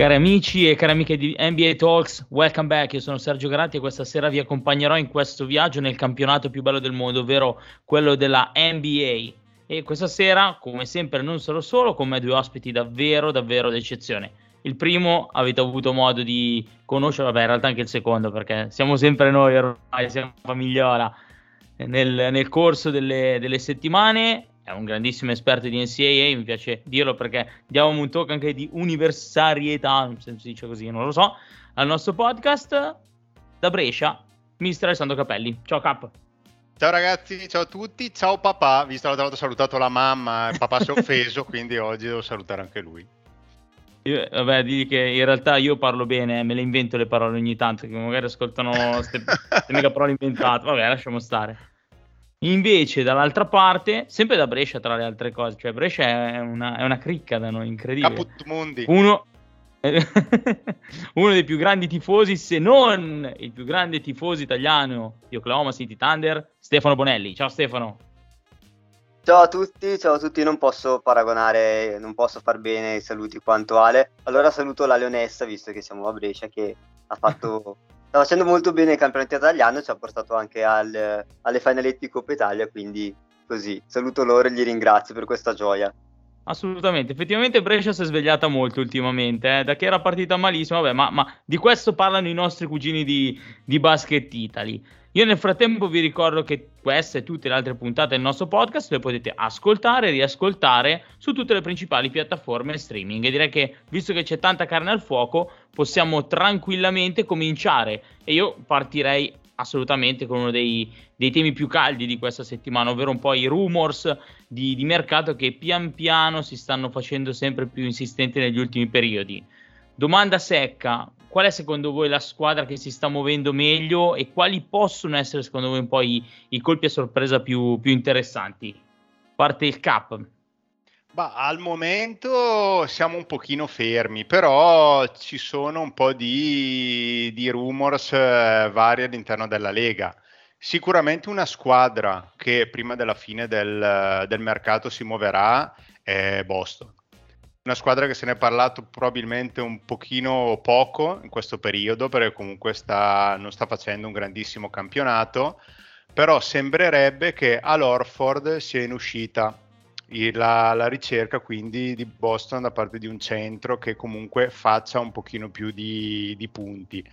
Cari amici e cari amiche di NBA Talks, welcome back. Io sono Sergio Garatti e questa sera vi accompagnerò in questo viaggio nel campionato più bello del mondo, ovvero quello della NBA. E questa sera, come sempre, non sarò solo, con me due ospiti davvero, davvero d'eccezione. Il primo avete avuto modo di conoscere, vabbè, in realtà anche il secondo, perché siamo sempre noi ormai, siamo famigliola. Nel, nel corso delle, delle settimane è un grandissimo esperto di NCAA, mi piace dirlo perché diamo un tocco anche di universarietà, se si dice così, non lo so, al nostro podcast da Brescia, mister Alessandro Capelli. Ciao Cap. Ciao ragazzi, ciao a tutti, ciao papà, visto l'altra volta ho salutato la mamma, papà si è offeso, quindi oggi devo salutare anche lui. Io, vabbè, digli che in realtà io parlo bene, me le invento le parole ogni tanto, che magari ascoltano queste mega parole inventate, vabbè, lasciamo stare. Invece, dall'altra parte, sempre da Brescia, tra le altre cose, cioè Brescia è una, è una cricca da noi, incredibile. Caput Mundi. Uno, uno dei più grandi tifosi, se non il più grande tifoso italiano di Oklahoma City Thunder, Stefano Bonelli. Ciao Stefano. Ciao a tutti, ciao a tutti, non posso paragonare, non posso far bene i saluti quanto Ale. Allora saluto la Leonessa, visto che siamo a Brescia, che ha fatto sta facendo molto bene il campionato italiano, ci ha portato anche al, alle finaletti Coppa Italia, quindi così saluto loro e gli ringrazio per questa gioia. Assolutamente, effettivamente Brescia si è svegliata molto ultimamente, eh? da che era partita malissimo, vabbè, ma, ma, di questo parlano i nostri cugini di, di Basket Italy. Io nel frattempo vi ricordo che queste e tutte le altre puntate del nostro podcast le potete ascoltare e riascoltare su tutte le principali piattaforme streaming. E direi che, visto che c'è tanta carne al fuoco, possiamo tranquillamente cominciare. E io partirei assolutamente con uno dei, dei temi più caldi di questa settimana, ovvero un po' i rumors di, di mercato che pian piano si stanno facendo sempre più insistenti negli ultimi periodi. Domanda secca, qual è secondo voi la squadra che si sta muovendo meglio e quali possono essere secondo voi un po' i, i colpi a sorpresa più, più, interessanti? Parte il cap. Bah, al momento siamo un pochino fermi, però ci sono un po' di, di rumors eh, vari all'interno della Lega. Sicuramente una squadra che prima della fine del, del mercato si muoverà è Boston. Una squadra che se ne è parlato probabilmente un pochino poco in questo periodo perché comunque sta, non sta facendo un grandissimo campionato però sembrerebbe che all'Orford sia in uscita. La, la, ricerca quindi di Boston da parte di un centro che comunque faccia un pochino più di, di punti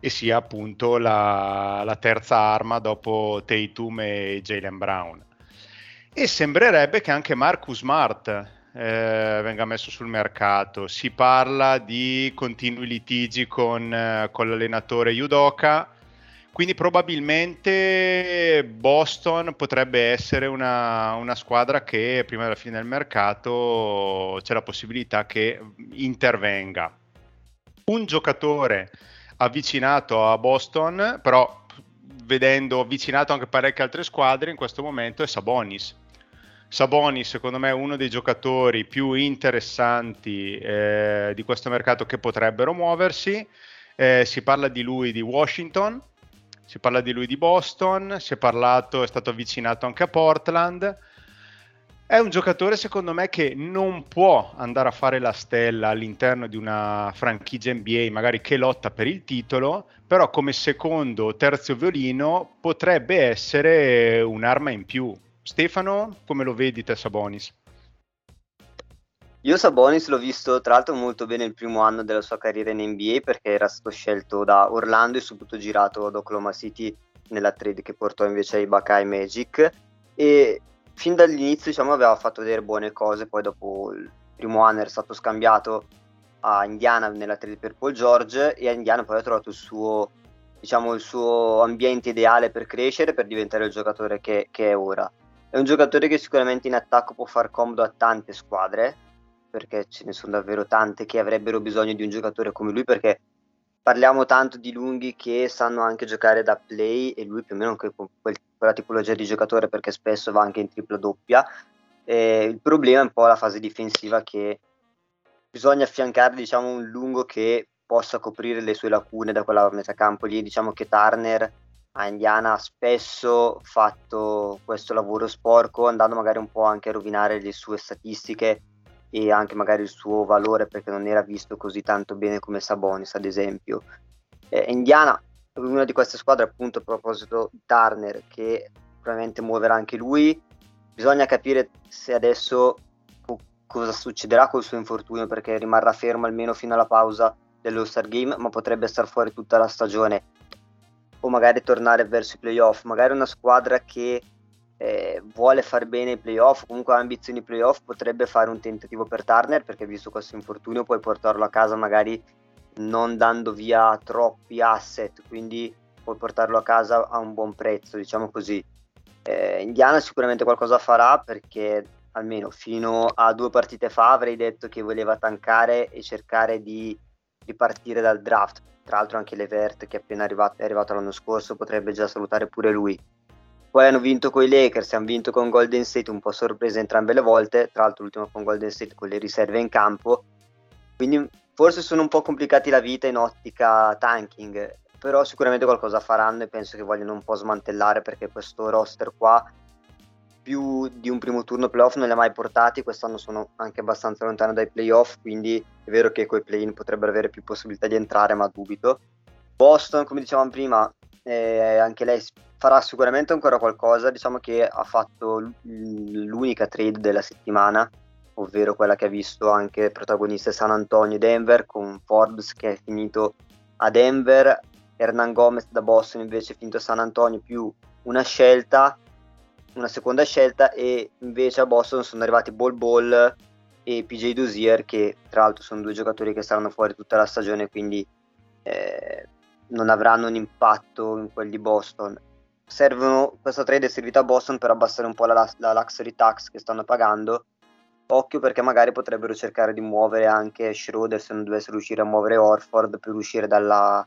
e sia appunto la, la terza arma dopo Tatum e Jalen Brown e sembrerebbe che anche Marcus Smart eh, venga messo sul mercato. Si parla di continui litigi con, eh, con l'allenatore Yudoka, quindi probabilmente Boston potrebbe essere una, una, squadra che prima della fine del mercato c'è la possibilità che intervenga. Un giocatore avvicinato a Boston, però vedendo avvicinato anche parecchie altre squadre in questo momento è Sabonis Saboni, secondo me, è uno dei giocatori più interessanti eh, di questo mercato che potrebbero muoversi. Eh, si parla di lui di Washington, si parla di lui di Boston, si è parlato, è stato avvicinato anche a Portland. È un giocatore, secondo me, che non può andare a fare la stella all'interno di una franchigia NBA, magari che lotta per il titolo, però come secondo o terzo violino potrebbe essere un'arma in più Stefano, come lo vedi te Sabonis? Io Sabonis l'ho visto tra l'altro molto bene il primo anno della sua carriera in NBA perché era stato scelto da Orlando e subito girato ad Oklahoma City nella trade che portò invece ai Buckeye Magic e fin dall'inizio diciamo aveva fatto vedere buone cose, poi dopo il primo anno era stato scambiato a Indiana nella trade per Paul George e a Indiana poi ha trovato il suo, diciamo, il suo ambiente ideale per crescere, per diventare il giocatore che, che è ora. È un giocatore che sicuramente in attacco può far comodo a tante squadre, perché ce ne sono davvero tante che avrebbero bisogno di un giocatore come lui, perché parliamo tanto di lunghi che sanno anche giocare da play e lui più o meno anche con quella tipologia di giocatore perché spesso va anche in tripla doppia. Eh, il problema è un po' la fase difensiva che bisogna affiancare diciamo, un lungo che possa coprire le sue lacune da quella metà campo lì. Diciamo che Turner a Indiana ha spesso fatto questo lavoro sporco andando magari un po' anche a rovinare le sue statistiche e anche magari il suo valore perché non era visto così tanto bene come Sabonis ad esempio. Eh, Indiana una di queste squadre appunto a proposito Turner che probabilmente muoverà anche lui, bisogna capire se adesso co- cosa succederà col suo infortunio perché rimarrà fermo almeno fino alla pausa dello Star Game ma potrebbe star fuori tutta la stagione. O magari tornare verso i playoff, magari una squadra che eh, vuole fare bene i playoff, comunque ha ambizioni playoff, potrebbe fare un tentativo per Turner perché visto questo infortunio puoi portarlo a casa magari non dando via troppi asset, quindi puoi portarlo a casa a un buon prezzo, diciamo così. Eh, Indiana sicuramente qualcosa farà perché almeno fino a due partite fa avrei detto che voleva tankare e cercare di ripartire dal draft. Tra l'altro anche Levert che è appena arrivato, è arrivato l'anno scorso potrebbe già salutare pure lui. Poi hanno vinto con i Lakers, hanno vinto con Golden State, un po' sorpresa entrambe le volte, tra l'altro l'ultimo con Golden State con le riserve in campo. Quindi forse sono un po' complicati la vita in ottica tanking, però sicuramente qualcosa faranno e penso che vogliono un po' smantellare perché questo roster qua più di un primo turno playoff non li ha mai portati, quest'anno sono anche abbastanza lontano dai playoff, quindi è vero che coi play-in potrebbero avere più possibilità di entrare, ma dubito. Boston, come dicevamo prima, eh, anche lei farà sicuramente ancora qualcosa, diciamo che ha fatto l'unica trade della settimana, ovvero quella che ha visto anche protagoniste San Antonio e Denver, con Forbes che è finito a Denver, Hernan Gomez da Boston invece è finito a San Antonio più una scelta una seconda scelta e invece a Boston sono arrivati Ball Ball e PJ Dozier che tra l'altro sono due giocatori che saranno fuori tutta la stagione quindi eh, non avranno un impatto in quelli di Boston. Servono, questa trade è servita a Boston per abbassare un po' la, la luxury tax che stanno pagando. Occhio perché magari potrebbero cercare di muovere anche Schroeder se non dovesse riuscire a muovere Orford per uscire dalla,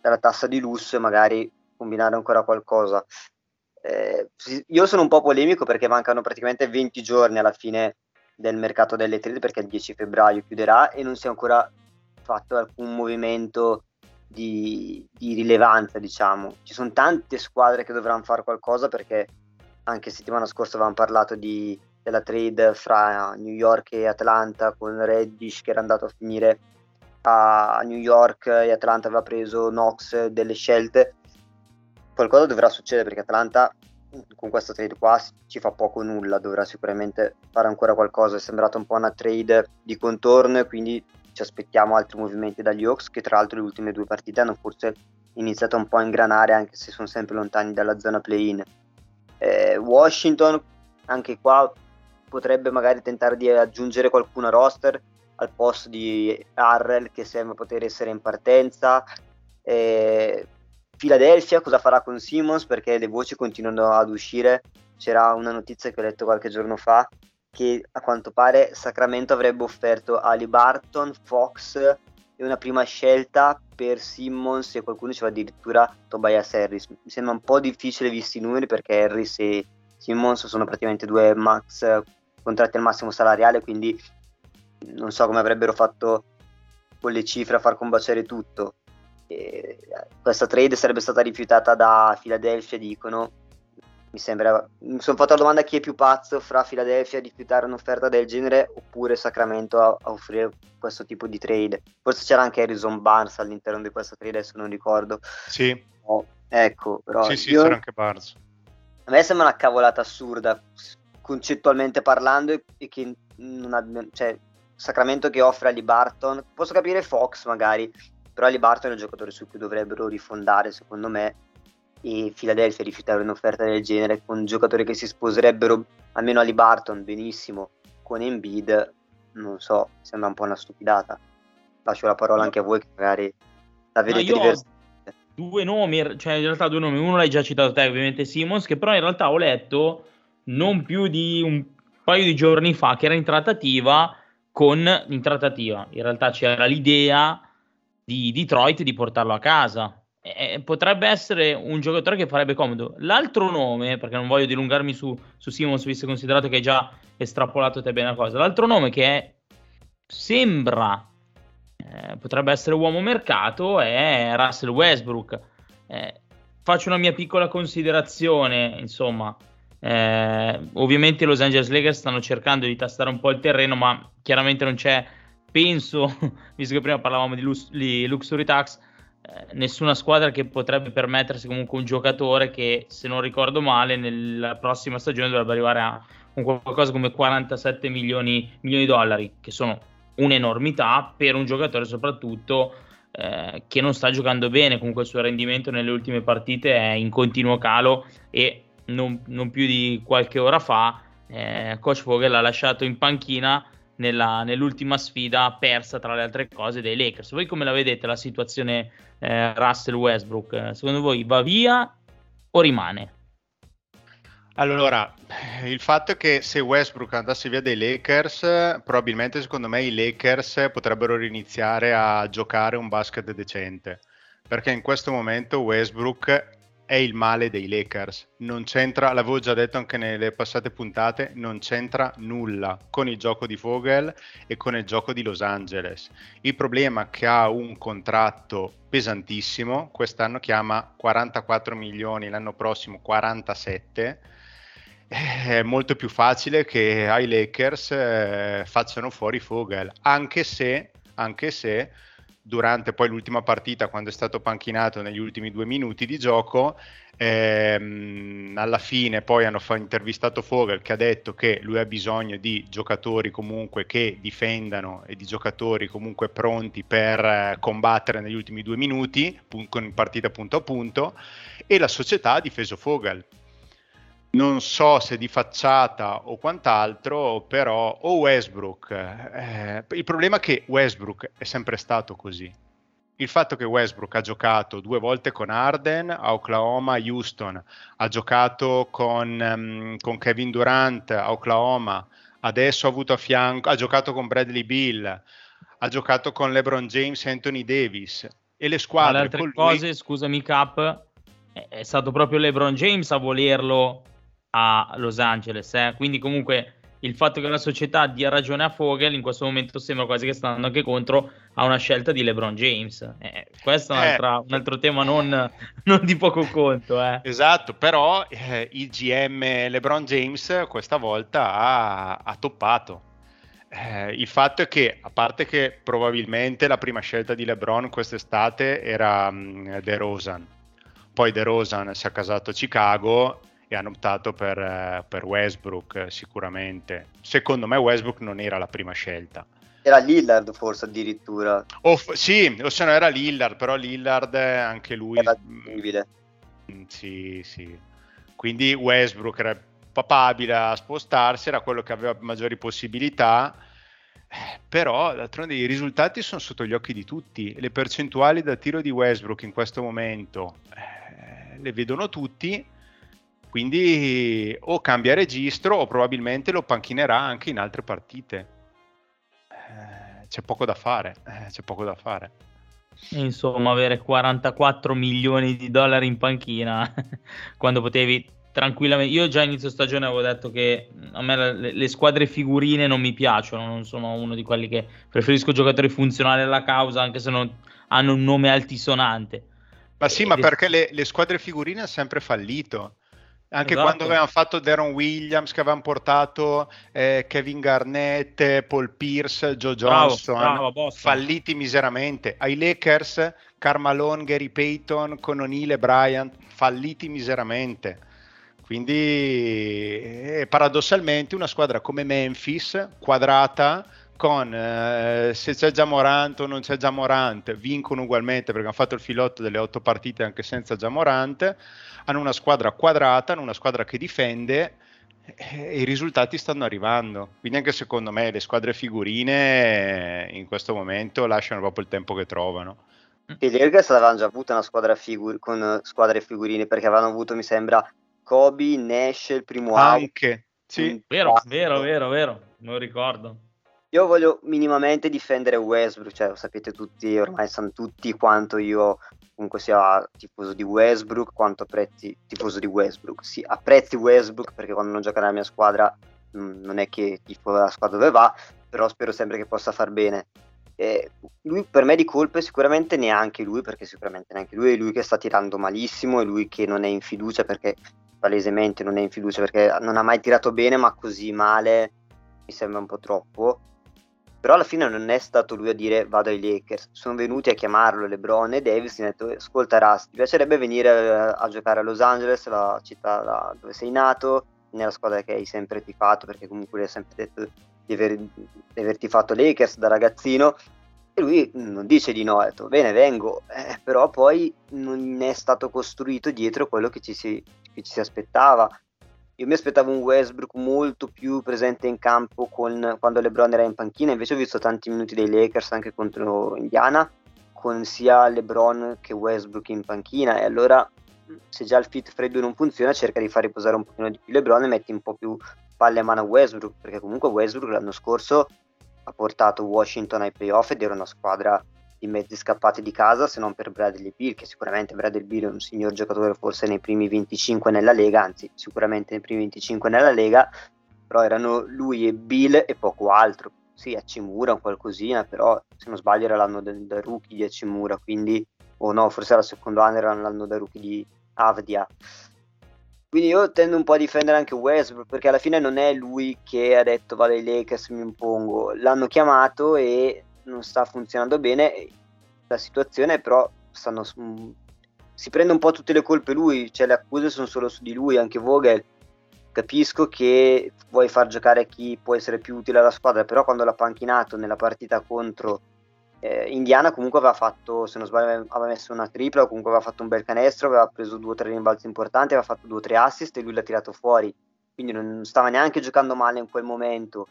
dalla tassa di lusso e magari combinare ancora qualcosa. Eh, io sono un po' polemico perché mancano praticamente 20 giorni alla fine del mercato delle trade perché il 10 febbraio chiuderà e non si è ancora fatto alcun movimento di, di rilevanza, diciamo. Ci sono tante squadre che dovranno fare qualcosa perché anche settimana scorsa avevamo parlato di, della trade fra New York e Atlanta con Reddish che era andato a finire a New York e Atlanta aveva preso Knox delle scelte qualcosa dovrà succedere perché Atlanta con questa trade qua ci fa poco nulla, dovrà sicuramente fare ancora qualcosa, è sembrata un po' una trade di contorno e quindi ci aspettiamo altri movimenti dagli Hawks che tra l'altro le ultime due partite hanno forse iniziato un po' a ingranare anche se sono sempre lontani dalla zona play-in. Eh, Washington anche qua potrebbe magari tentare di aggiungere qualcuno a roster al posto di Harrell che sembra poter essere in partenza. Eh, Philadelphia cosa farà con Simmons perché le voci continuano ad uscire. C'era una notizia che ho letto qualche giorno fa che a quanto pare Sacramento avrebbe offerto Ali Barton, Fox e una prima scelta per Simmons e qualcuno diceva addirittura Tobias Harris. Mi sembra un po' difficile visti i numeri perché Harris e Simmons sono praticamente due max contratti al massimo salariale, quindi non so come avrebbero fatto con le cifre a far combaciare tutto. E questa trade sarebbe stata rifiutata da Philadelphia, dicono. Mi sembra. Mi sono fatto la domanda chi è più pazzo fra Philadelphia a rifiutare un'offerta del genere oppure Sacramento a, a offrire questo tipo di trade. Forse c'era anche Harrison Barnes all'interno di questa trade, adesso non ricordo. Sì. Oh, ecco, però. Sì, sì, io... c'era anche Barnes. A me sembra una cavolata assurda, concettualmente parlando, e che non abbia, cioè, Sacramento che offre a Lee Barton. Posso capire Fox magari, però Ali Barton è un giocatore su cui dovrebbero rifondare secondo me e Philadelphia rifiutare un'offerta del genere con giocatori che si sposerebbero almeno Ali Barton benissimo con Embiid non so, sembra un po' una stupidata lascio la parola anche a voi che magari la vedete no, diversamente due nomi, cioè in realtà due nomi, uno l'hai già citato te ovviamente Simons che però in realtà ho letto non più di un paio di giorni fa che era in trattativa con in trattativa in realtà c'era l'idea di Detroit di portarlo a casa. E potrebbe essere un giocatore che farebbe comodo. L'altro nome, perché non voglio dilungarmi su, su Simons, visto considerato che hai già estrapolato te bene la cosa, l'altro nome che è, sembra eh, potrebbe essere uomo mercato è Russell Westbrook. Eh, faccio una mia piccola considerazione, insomma, Eh, ovviamente i Los Angeles Lakers stanno cercando di tastare un po' il terreno, ma chiaramente non c'è, penso, visto che prima parlavamo di, lux, di Luxury Tax, eh, nessuna squadra che potrebbe permettersi comunque un giocatore che, se non ricordo male, nella prossima stagione dovrebbe arrivare a qualcosa come 47 milioni, milioni di dollari, che sono un'enormità per un giocatore soprattutto eh, che non sta giocando bene, comunque il suo rendimento nelle ultime partite è in continuo calo e non, non più di qualche ora fa eh, coach Vogel ha lasciato in panchina nella, nell'ultima sfida persa tra le altre cose dei Lakers. Voi come la vedete la situazione eh, Russell Westbrook? Secondo voi va via o rimane? Allora, il fatto è che se Westbrook andasse via dai Lakers, probabilmente secondo me i Lakers potrebbero riniziare a giocare un basket decente, perché in questo momento Westbrook è il male dei Lakers. Non c'entra, l'avevo già detto anche nelle passate puntate, non c'entra nulla con il gioco di Vogel e con il gioco di Los Angeles. Il problema è che ha un contratto pesantissimo, quest'anno chiama 44 milioni, l'anno prossimo 47. È molto più facile che ai Lakers eh, facciano fuori Vogel, anche se, anche se durante poi l'ultima partita, quando è stato panchinato negli ultimi due minuti di gioco, ehm, alla fine poi hanno fa- intervistato Fogel che ha detto che lui ha bisogno di giocatori comunque che difendano e di giocatori comunque pronti per eh, combattere negli ultimi due minuti, pun- con partita punto a punto, e la società ha difeso Fogel non so se di facciata o quant'altro, però o Westbrook, eh, il problema è che Westbrook è sempre stato così. Il fatto che Westbrook ha giocato due volte con Arden a Oklahoma, Houston, ha giocato con, um, con Kevin Durant a Oklahoma, adesso ha avuto a fianco, ha giocato con Bradley Bill, ha giocato con LeBron James e Anthony Davis e le squadre. Tra le altre cose, lui... scusami Cap, è stato proprio LeBron James a volerlo a Los Angeles. Eh? Quindi comunque il fatto che la società dia ragione a Fogel in questo momento sembra quasi che sta andando anche contro a una scelta di LeBron James. Eh, questo è eh, un altro tema non, non, di poco conto. Eh. Esatto, però eh, il GM LeBron James questa volta ha, ha toppato. Eh, il fatto è che, a parte che probabilmente la prima scelta di LeBron quest'estate era um, De Rosan, poi De Rosan si è casato a Chicago e hanno optato per, eh, per Westbrook sicuramente. Secondo me Westbrook non era la prima scelta. Era Lillard forse addirittura. O f- sì, o se no era Lillard, però Lillard anche lui... Era disponibile. Mm, sì, sì. Quindi Westbrook era papabile a spostarsi, era quello che aveva maggiori possibilità, eh, però d'altronde i risultati sono sotto gli occhi di tutti. Le percentuali da tiro di Westbrook in questo momento eh, le vedono tutti quindi o cambia registro o probabilmente lo panchinerà anche in altre partite. Eh, c'è poco da fare, eh, c'è poco da fare. Insomma, avere 44 milioni di dollari in panchina quando potevi tranquillamente. Io già inizio stagione avevo detto che a me le, le, squadre figurine non mi piacciono, non sono uno di quelli che preferisco giocatori funzionali alla causa, anche se non hanno un nome altisonante. Ma sì, e ma perché le, le squadre figurine hanno sempre fallito. Anche esatto. quando avevano fatto Deron Williams, che avevano portato eh, Kevin Garnett, Paul Pierce, Joe Johnson, bravo, bravo, falliti miseramente. Ai Lakers, Carmalone, Gary Payton, con O'Neill e Bryant, falliti miseramente. Quindi eh, paradossalmente una squadra come Memphis, quadrata, con eh, se c'è già Morant o non c'è già Morant, vincono ugualmente perché hanno fatto il filotto delle otto partite anche senza già Morant hanno una squadra quadrata, hanno una squadra che difende e i risultati stanno arrivando. Quindi anche secondo me le squadre figurine in questo momento lasciano proprio il tempo che trovano. I Lakers avevano già avuto una squadra figur- con squadre figurine perché avevano avuto, mi sembra, Kobe, Nash il primo anno. Anche, sì. Vero, vero, vero, vero, non ricordo. Io voglio minimamente difendere Westbrook, cioè lo sapete tutti, ormai sanno tutti quanto io comunque sia tifoso di Westbrook quanto apprezzi tifoso di Westbrook. Sì, apprezzi Westbrook perché quando non gioca nella mia squadra mh, mm, non è che tifo la squadra dove va, però spero sempre che possa far bene. eh, lui per me di colpe sicuramente neanche lui, perché sicuramente neanche lui è lui che sta tirando malissimo, è lui che non è in fiducia perché palesemente non è in fiducia perché non ha mai tirato bene, ma così male mi sembra un po' troppo. Però alla fine non è stato lui a dire vado ai Lakers, sono venuti a chiamarlo LeBron e Davis e hanno detto ascolta Ras, ti piacerebbe venire a, a giocare a Los Angeles, la città da, dove sei nato, nella squadra che hai sempre tifato, perché comunque lui ha sempre detto di, aver, di averti fatto Lakers da ragazzino e lui non dice di no, ha detto bene vengo, eh, però poi non è stato costruito dietro quello che ci si, che ci si aspettava. Io mi aspettavo un Westbrook molto più presente in campo con, quando LeBron era in panchina, invece ho visto tanti minuti dei Lakers anche contro Indiana, con sia LeBron che Westbrook in panchina. E allora se già il fit freddo non funziona cerca di far riposare un pochino di più LeBron e metti un po' più palle a mano a Westbrook, perché comunque Westbrook l'anno scorso ha portato Washington ai playoff ed era una squadra di mezzi scappati di casa se non per Bradley Beal, che sicuramente Bradley Beal è un signor giocatore forse nei primi 25 nella Lega, anzi sicuramente nei primi 25 nella Lega, però erano lui e Bill e poco altro. Sì, Acimura un qualcosina, però se non sbaglio era l'anno del, del rookie di Acimura, quindi o no, forse era il secondo anno, era l'anno da rookie di Avdia. Quindi io tendo un po' a difendere anche Westbrook perché alla fine non è lui che ha detto vale i Lakers mi impongo, l'hanno chiamato e non sta funzionando bene la situazione, però stanno, si prende un po' tutte le colpe lui, cioè le accuse sono solo su di lui, anche Vogel. Capisco che vuoi far giocare chi può essere più utile alla squadra, però quando l'ha panchinato nella partita contro eh, Indiana comunque aveva fatto, se non sbaglio, aveva messo una tripla o comunque aveva fatto un bel canestro, aveva preso due o tre rimbalzi importanti, aveva fatto due o tre assist e lui l'ha tirato fuori, quindi non stava neanche giocando male in quel momento.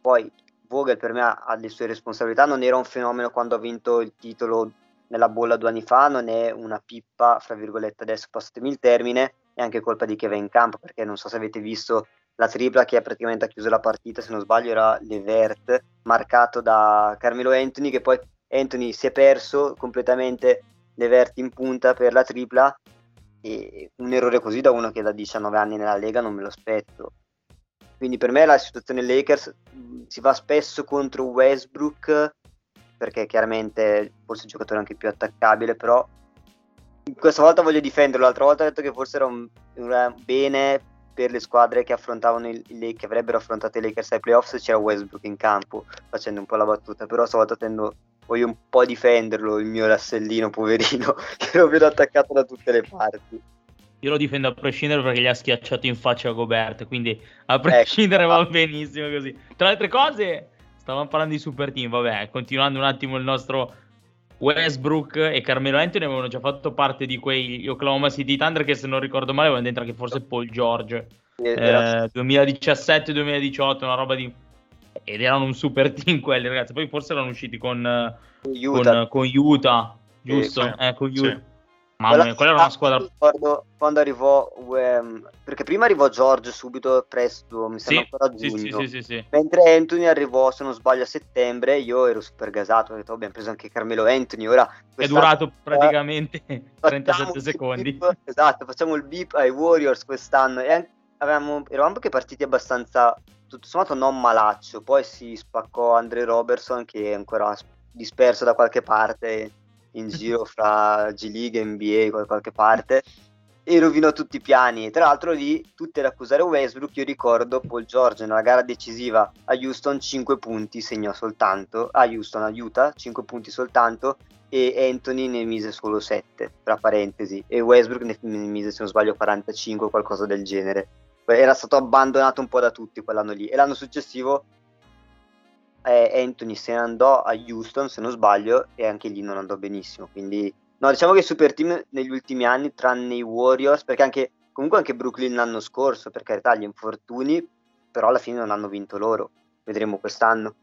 Poi Vogel per me ha le sue responsabilità, non era un fenomeno quando ha vinto il titolo nella bolla due anni fa, non è una pippa, fra virgolette, adesso passatemi il termine, è anche colpa di chi va in campo, perché non so se avete visto la tripla che ha praticamente chiuso la partita, se non sbaglio era Levert, marcato da Carmelo Anthony, che poi Anthony si è perso completamente Levert in punta per la tripla, e un errore così da uno che da 19 anni nella Lega non me lo aspetto. Quindi per me la situazione Lakers si va spesso contro Westbrook perché chiaramente forse è il giocatore anche più attaccabile, però questa volta voglio difenderlo, l'altra volta ho detto che forse era un, un bene per le squadre che affrontavano i, i, che avrebbero affrontato i Lakers ai playoff se c'era Westbrook in campo, facendo un po' la battuta, però stavolta tendo voglio un po' difenderlo il mio rassellino poverino che lo vedo attaccato da tutte le parti. Io lo difendo a prescindere perché gli ha schiacciato in faccia Gobert, quindi a ecco. prescindere ecco. va benissimo così. Tra le altre cose, stavamo parlando di super team, vabbè, continuando un attimo il nostro Westbrook e Carmelo Anthony avevano già fatto parte di quei Oklahoma City Thunder che se non ricordo male avevano dentro anche forse Paul George. Eh, 2017-2018, una roba di... Ed erano un super team quelli ragazzi, poi forse erano usciti con Utah, con, con Utah giusto? Eh, con Utah. Sì. Mamma mia, quella era una squadra. Ricordo quando arrivò, um, perché prima arrivò George subito presto, mi sembra sì, ancora giugno. Sì, sì, sì, Mentre Anthony arrivò, se non sbaglio, a settembre, io ero super gasato. Ho detto, abbiamo preso anche Carmelo Anthony. Ora è durato praticamente 37 secondi. Beep, esatto, facciamo il beep ai Warriors quest'anno. E avevamo, eravamo anche partiti abbastanza, tutto sommato, non malaccio. Poi si spaccò Andre Robertson, che è ancora disperso da qualche parte in giro fra G League NBA da qualche parte e rovinò tutti i piani. Tra l'altro lì tutte ad accusare Westbrook, io ricordo Paul George nella gara decisiva a Houston 5 punti segnò soltanto, a Houston a Utah 5 punti soltanto e Anthony ne mise solo 7, tra parentesi, e Westbrook ne mise se non sbaglio 45 o qualcosa del genere. Era stato abbandonato un po' da tutti quell'anno lì e l'anno successivo eh, Anthony se ne andò a Houston, se non sbaglio, e anche lì non andò benissimo. Quindi, no, diciamo che i super team negli ultimi anni, tranne i Warriors, perché anche, comunque anche Brooklyn l'anno scorso, per carità, gli infortuni, però alla fine non hanno vinto loro. Vedremo quest'anno.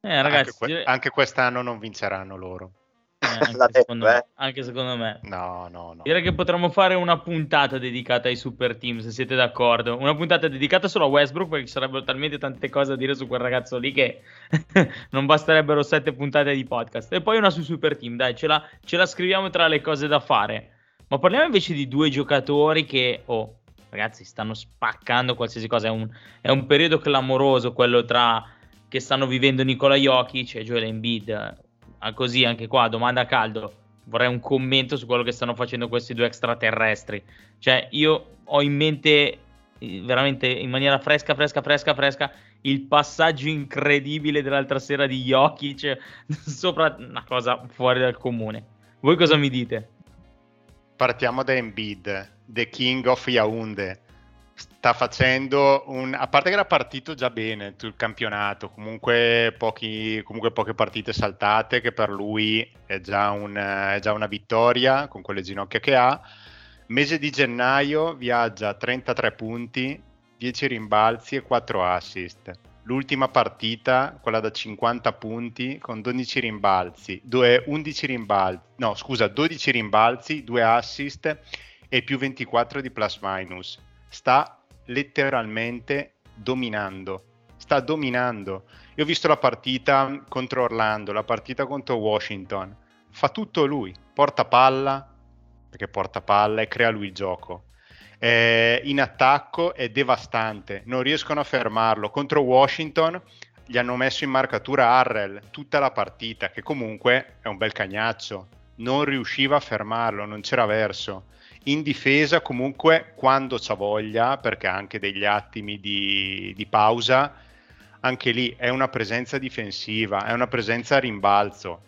Eh, ragazzi, anche, que- anche quest'anno non vinceranno loro. Eh, anche, secondo me, anche, secondo me, No, no, no. Direi che potremmo fare una puntata dedicata ai super team, se siete d'accordo. Una puntata dedicata solo a Westbrook, perché ci sarebbero talmente tante cose da dire su quel ragazzo lì che non basterebbero sette puntate di podcast. E poi una su super team, dai, ce la, ce la scriviamo tra le cose da fare. Ma parliamo invece di due giocatori che, oh, ragazzi, stanno spaccando qualsiasi cosa. È un, è un periodo clamoroso quello tra che stanno vivendo Nicola Jokic e Joel Embiid. Ah, così anche qua, domanda a caldo. Vorrei un commento su quello che stanno facendo questi due extraterrestri. Cioè, io ho in mente eh, veramente in maniera fresca, fresca, fresca, fresca il passaggio incredibile dell'altra sera di Jokic sopra una cosa fuori dal comune. Voi cosa mi dite? Partiamo da Embiid, the king of Yaounde sta facendo un... a parte che era partito già bene sul campionato, comunque, pochi, comunque poche partite saltate, che per lui è già, un, è già, una vittoria con quelle ginocchia che ha. Mese di gennaio viaggia a 33 punti, 10 rimbalzi e 4 assist. L'ultima partita, quella da 50 punti, con 12 rimbalzi, 2, 11 rimbalzi, no scusa, 12 rimbalzi, 2 assist e più 24 di plus minus sta letteralmente dominando. Sta dominando. Io ho visto la partita contro Orlando, la partita contro Washington. Fa tutto lui. Porta palla, perché porta palla e crea lui il gioco. Eh, in attacco è devastante, non riescono a fermarlo. Contro Washington gli hanno messo in marcatura Harrell tutta la partita, che comunque è un bel cagnaccio. Non riusciva a fermarlo, non c'era verso in difesa comunque quando c'ha voglia, perché ha anche degli attimi di, di, pausa, anche lì è una presenza difensiva, è una presenza a rimbalzo.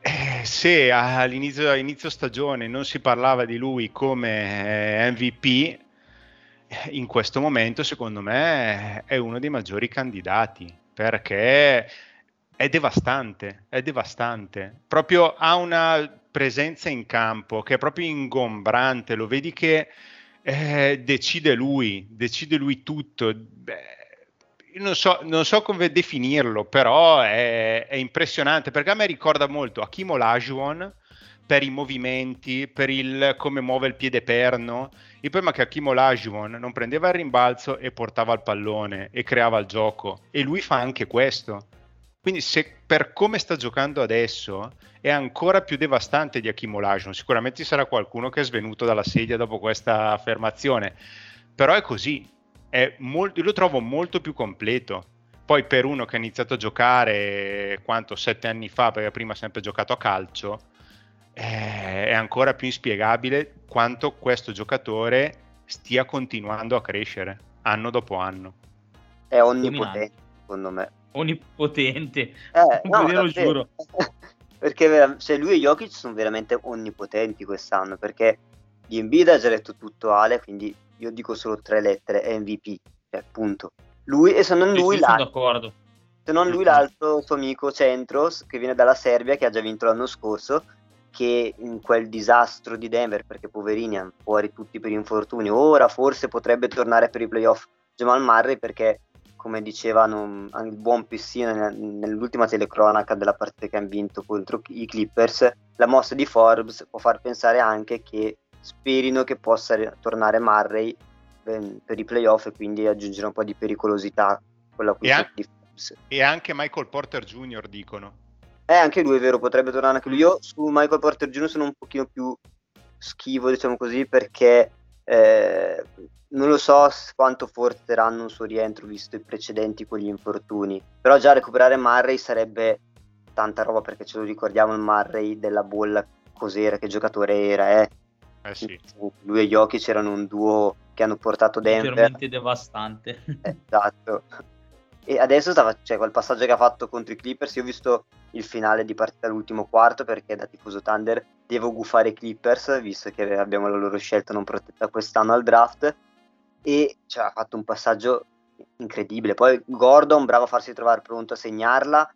Eh, se all'inizio inizio stagione non si parlava di lui come eh, MVP, in questo momento secondo me è uno dei maggiori candidati perché è devastante, è devastante. Proprio ha una presenza in campo che è proprio ingombrante, lo vedi che eh, decide lui, decide lui tutto. Beh, non so, non so, come definirlo, però è, è, impressionante perché a me ricorda molto Hakim Olajuwon per i movimenti, per il come muove il piede perno. Il problema è che Hakim Olajuwon non prendeva il rimbalzo e portava il pallone e creava il gioco e lui fa anche questo. Quindi se per come sta giocando adesso è ancora più devastante di Hakim Olajuwon, sicuramente ci sarà qualcuno che è svenuto dalla sedia dopo questa affermazione, però è così, è molto, lo trovo molto più completo. Poi per uno che ha iniziato a giocare quanto sette anni fa, perché prima ha sempre giocato a calcio, è ancora più inspiegabile quanto questo giocatore stia continuando a crescere anno dopo anno. È onnipotente, secondo me onnipotente. Eh, no, lo giuro. perché cioè, lui e Jokic sono veramente onnipotenti quest'anno, perché di Embiid ha già detto tutto Ale, quindi io dico solo tre lettere, MVP, cioè, punto. Lui e se non lui sì, l'altro. d'accordo. Se non lui l'altro suo amico Centros, che viene dalla Serbia, che ha già vinto l'anno scorso, che in quel disastro di Denver, perché poverini hanno fuori tutti per infortuni, ora forse potrebbe tornare per i playoff Jamal Murray perché come dicevano il buon Pessina nell'ultima telecronaca della partita che hanno vinto contro i Clippers, la mossa di Forbes può far pensare anche che sperino che possa tornare Murray ehm, per i playoff e quindi aggiungere un po' di pericolosità con l'acquisto e, di Forbes. E anche Michael Porter Jr. dicono. Eh, anche lui è vero, potrebbe tornare anche lui. Io su Michael Porter Jr. sono un pochino più schivo, diciamo così, perché eh, non lo so quanto forzeranno un suo rientro visto i precedenti con gli infortuni, però già recuperare Murray sarebbe tanta roba perché ce lo ricordiamo il Murray della bolla cos'era, che giocatore era, eh. Eh sì. Lui e Jokic erano un duo che hanno portato Denver. Veramente devastante. Esatto. E adesso stava, cioè, quel passaggio che ha fatto contro i Clippers, io ho visto il finale di partita all'ultimo quarto perché da tifoso Thunder devo gufare i Clippers, visto che abbiamo la loro scelta non protetta quest'anno al draft e cioè, ha fatto un passaggio incredibile. Poi Gordon, bravo a farsi trovare pronto a segnarla,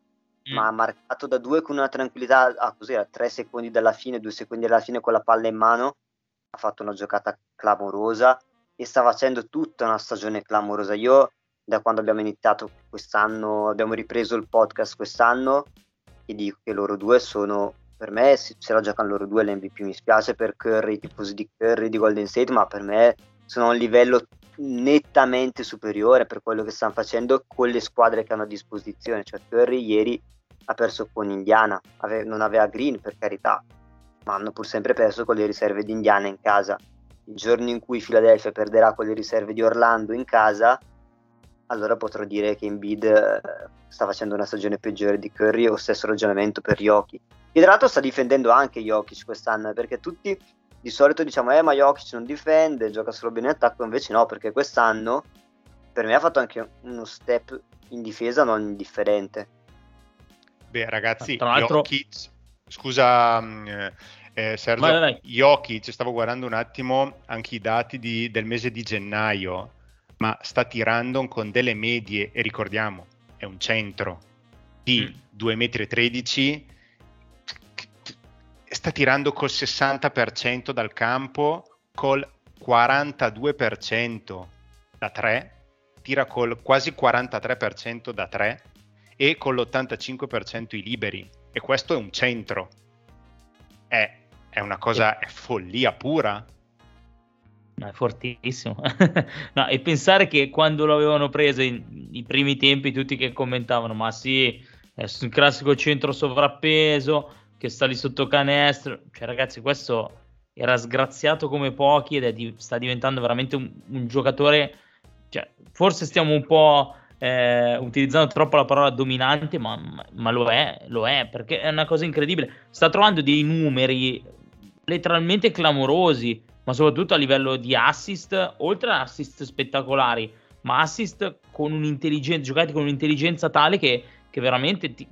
mm. ma ha marcato da due con una tranquillità, ah, così era tre secondi dalla fine, due secondi dalla fine con la palla in mano, ha fatto una giocata clamorosa e sta facendo tutta una stagione clamorosa. Io da quando abbiamo iniziato quest'anno, abbiamo ripreso il podcast quest'anno e dico che loro due sono per me se, la giocano loro due l'MVP mi spiace per Curry, i tifosi di Curry di Golden State, ma per me sono a un livello nettamente superiore per quello che stanno facendo con le squadre che hanno a disposizione. Cioè Curry ieri ha perso con Indiana, ave- non aveva Green per carità, ma hanno pur sempre perso con le riserve di Indiana in casa. Il giorno in cui Philadelphia perderà con le riserve di Orlando in casa, allora potrò dire che Embiid eh, sta facendo una stagione peggiore di Curry o stesso ragionamento per Jokic. E tra l'altro sta difendendo anche Jokic quest'anno, perché tutti di solito diciamo eh ma Jokic non difende, gioca solo bene in attacco, invece no, perché quest'anno per me ha fatto anche uno step in difesa non indifferente. Beh ragazzi, tra l'altro... Jokic, scusa mm, eh, Sergio, vai, vai. Jokic, stavo guardando un attimo anche i dati di, del mese di gennaio, ma sta tirando con delle medie, e ricordiamo, è un centro di mm. 2,13 m, sta tirando col 60% dal campo, col 42% da 3, tira col quasi 43% da 3 e con l'85% i liberi. E questo è un centro. È, è una cosa, è follia pura. È fortissimo. no, e pensare che quando lo avevano preso in, i primi tempi, tutti che commentavano, ma sì, è un classico centro sovrappeso che sta lì sotto canestro. Cioè, ragazzi, questo era sgraziato come pochi ed di, sta diventando veramente un, un giocatore. Cioè, forse stiamo un po' eh, utilizzando troppo la parola dominante, ma, ma, lo è, lo è, perché è una cosa incredibile. Sta trovando dei numeri letteralmente clamorosi ma soprattutto a livello di assist, oltre a assist spettacolari, ma assist con un'intelligenza, giocati con un'intelligenza tale che, che veramente ti,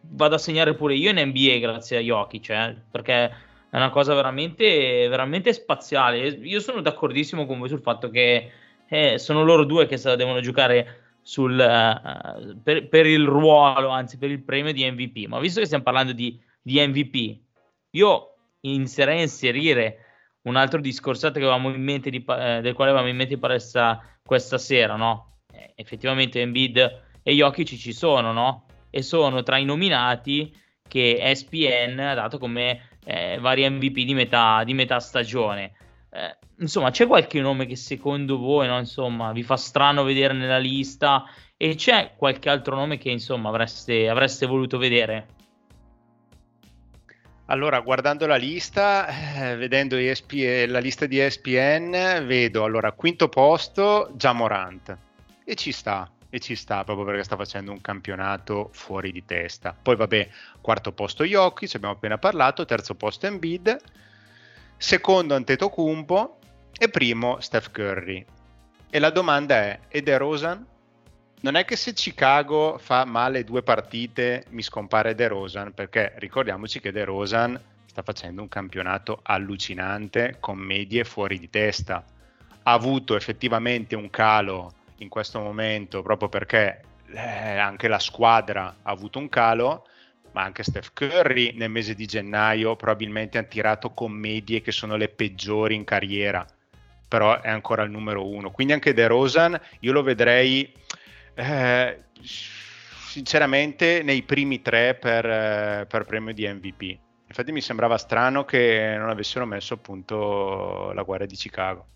vado a segnare pure io in NBA grazie a Jokic, eh, perché è una cosa veramente, veramente spaziale. Io sono d'accordissimo con voi sul fatto che eh, sono loro due che devono giocare sul, uh, per, per, il ruolo, anzi per il premio di MVP. Ma visto che stiamo parlando di, di MVP, io inizierei inserire un altro mente di, eh, del quale avevamo in mente di parlare questa sera, no? Eh, effettivamente Embiid e Jokic ci sono, no? E sono tra i nominati che ESPN ha dato come eh, vari MVP di metà, di metà stagione. Eh, insomma, c'è qualche nome che secondo voi, no? insomma, vi fa strano vedere nella lista? E c'è qualche altro nome che, insomma, avreste, avreste voluto vedere? Allora, guardando la lista, eh, vedendo ESPN, la lista di ESPN, vedo allora quinto posto già Morant e ci sta, e ci sta proprio perché sta facendo un campionato fuori di testa. Poi vabbè, quarto posto Jokic, abbiamo appena parlato, terzo posto Embiid, secondo Antetokounmpo e primo Steph Curry. E la domanda è, ed è Rosan? Non è che se Chicago fa male due partite mi scompare De Rosan, perché ricordiamoci che De Rosan sta facendo un campionato allucinante con medie fuori di testa. Ha avuto effettivamente un calo in questo momento proprio perché eh, anche la squadra ha avuto un calo, ma anche Steph Curry nel mese di gennaio probabilmente ha tirato con medie che sono le peggiori in carriera, però è ancora il numero uno. Quindi anche De Rosan io lo vedrei eh, sinceramente nei primi tre per, eh, per, premio di MVP. Infatti mi sembrava strano che non avessero messo appunto la guerra di Chicago.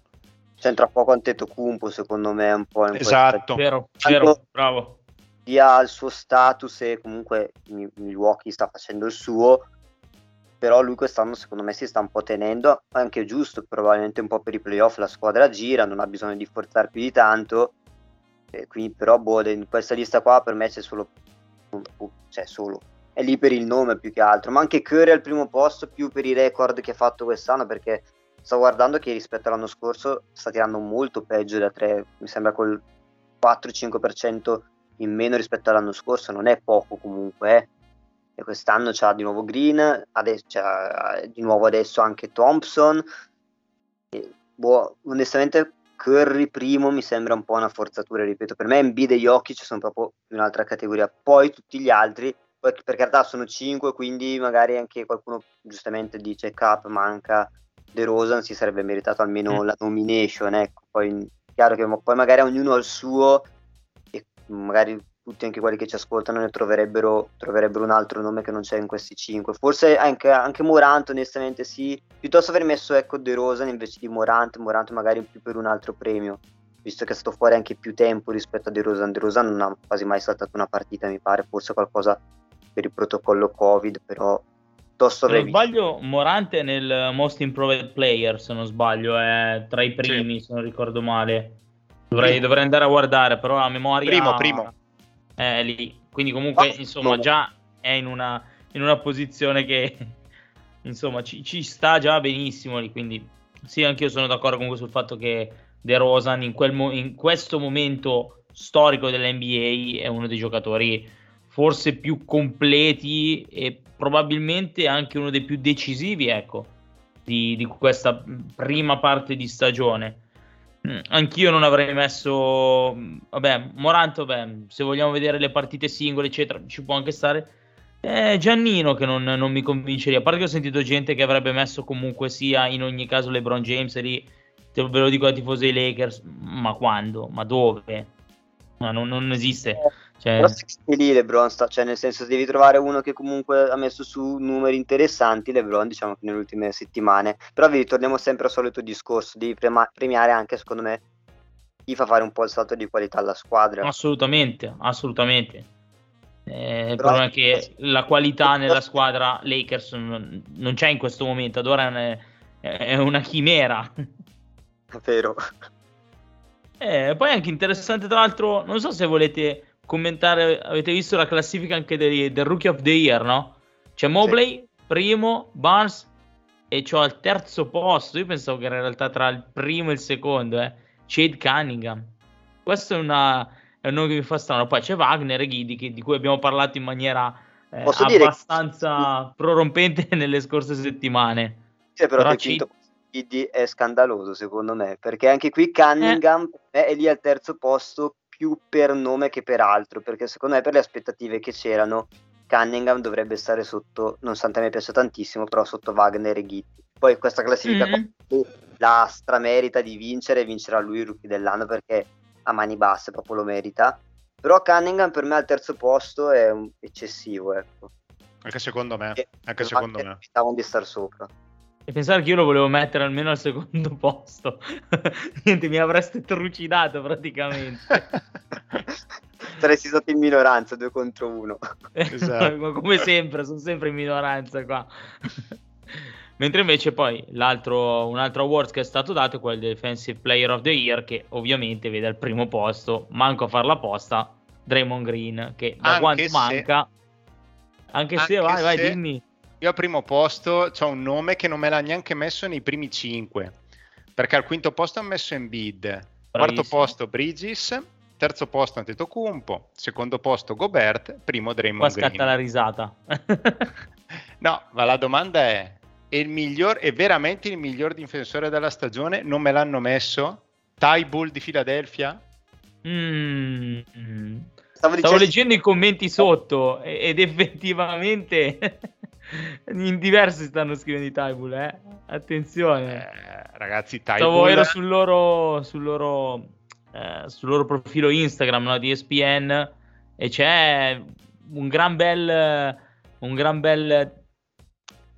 C'entra poco Antetokounmpo secondo me un po' in Esatto, vero, vero, bravo. Dia il suo status e comunque Milwaukee sta facendo il suo, però lui quest'anno secondo me si sta un po' tenendo, anche giusto, probabilmente un po' per i playoff la squadra gira, non ha bisogno di forzare più di tanto eh, quindi però boh, in questa lista qua per me c'è solo, cioè solo, è lì per il nome più che altro, ma anche Curry al primo posto più per i record che ha fatto quest'anno perché sto guardando che rispetto all'anno scorso sta tirando molto peggio da 3, mi sembra col 4-5% in meno rispetto all'anno scorso, non è poco comunque, eh. e quest'anno c'ha di nuovo Green, adesso, c'ha di nuovo adesso anche Thompson, e, boh, onestamente Curry primo mi sembra un po' una forzatura, ripeto, per me Embiid e Jokic sono proprio in un'altra categoria, poi tutti gli altri, per carità sono 5, quindi magari anche qualcuno giustamente dice Cap manca De Rosan, si sarebbe meritato almeno mm. la nomination, ecco, poi chiaro che poi magari ognuno ha il suo e magari tutti anche quelli che ci ascoltano ne troverebbero, troverebbero un altro nome che non c'è in questi cinque. Forse anche, anche Morant, onestamente, sì. Piuttosto aver messo ecco De Rosa invece di Morant, Morant magari più per un altro premio, visto che è stato fuori anche più tempo rispetto a De Rosa. De Rosa non ha quasi mai saltato una partita, mi pare, forse qualcosa per il protocollo Covid, però piuttosto Se non sbaglio, Morant è nel Most Improved Player, se non sbaglio, è tra i primi, sì. se non ricordo male. Dovrei, dovrei, andare a guardare, però a memoria... Primo, primo. È lì. Quindi comunque, oh, insomma, no. già è in una, in una posizione che, insomma, ci, ci, sta già benissimo lì. Quindi sì, anch'io sono d'accordo comunque sul fatto che De Rosan in, quel mo- in questo momento storico dell'NBA è uno dei giocatori forse più completi e probabilmente anche uno dei più decisivi, ecco, di, di questa prima parte di stagione. Mm, anch'io non avrei messo, vabbè, Moranto, vabbè, se vogliamo vedere le partite singole, eccetera, ci può anche stare. È Giannino che non, non mi convince. A parte che ho sentito gente che avrebbe messo comunque sia in ogni caso LeBron James lì. Te ve lo dico a tifosi dei Lakers, ma quando? Ma dove? Ma non, non esiste. Cioè... Però se lì LeBron sta, cioè nel senso devi trovare uno che comunque ha messo su numeri interessanti, LeBron diciamo che nelle ultime settimane, però vi ritorniamo sempre al solito discorso, devi prema- premiare anche secondo me chi fa fare un po' il salto di qualità alla squadra. Assolutamente, assolutamente. Eh, il problema è che la qualità nella squadra Lakers non, non c'è in questo momento, ad ora è una, è una chimera. Vero. Eh, poi anche interessante, tra l'altro, non so se volete commentare, avete visto la classifica anche del, del Rookie of the Year, no? C'è Mobley, sì. primo, Barnes e c'ho al terzo posto, io pensavo che era in realtà tra il primo e il secondo, eh, Shade Cunningham. Questo è, una, è un nome che mi fa strano. Poi c'è Wagner e Ghidi, che, di cui abbiamo parlato in maniera eh, abbastanza dire... prorompente nelle scorse settimane. Sì, però, però. Ghidi è scandaloso secondo me, perché anche qui Cunningham eh. è lì al terzo posto più per nome che per altro, perché secondo me per le aspettative che c'erano Cunningham dovrebbe stare sotto, non so, a me piace tantissimo, però sotto Wagner e Ghitti. Poi questa classifica mm-hmm. la stramerita di vincere, vincerà lui il rookie dell'anno perché a mani basse proprio lo merita. Però Cunningham per me al terzo posto è un eccessivo, ecco. Anche secondo me, anche secondo me. Stavano di star sopra. E pensare che io lo volevo mettere almeno al secondo posto. Niente, mi avreste trucidato praticamente. Saresti stato in minoranza, due contro uno. Esatto. Come sempre, sono sempre in minoranza qua. Mentre invece poi l'altro, un altro award che è stato dato è quello del Defensive Player of the Year, che ovviamente vede al primo posto, manco a farla apposta, Draymond Green, che da anche quanto se... manca... Anche, anche se, vai, vai, dimmi io al primo posto ho un nome che non me l'ha neanche messo nei primi cinque, perché al quinto posto ho messo Embiid, Bravissimo. quarto posto Bridges, terzo posto Antetokounmpo, secondo posto Gobert, primo Draymond Qua scatta la risata. no, ma la domanda è, è, il miglior, è veramente il miglior difensore della stagione? Non me l'hanno messo? Ty Bull di Philadelphia? Mm. Stavo, Stavo leggendo i commenti sotto ed effettivamente in diversi stanno scrivendo i Tybull, eh? Attenzione. Eh, ragazzi, Tybull... ero sul loro, sul loro, eh, sul loro profilo Instagram no, di ESPN e c'è un gran bel... Un gran bel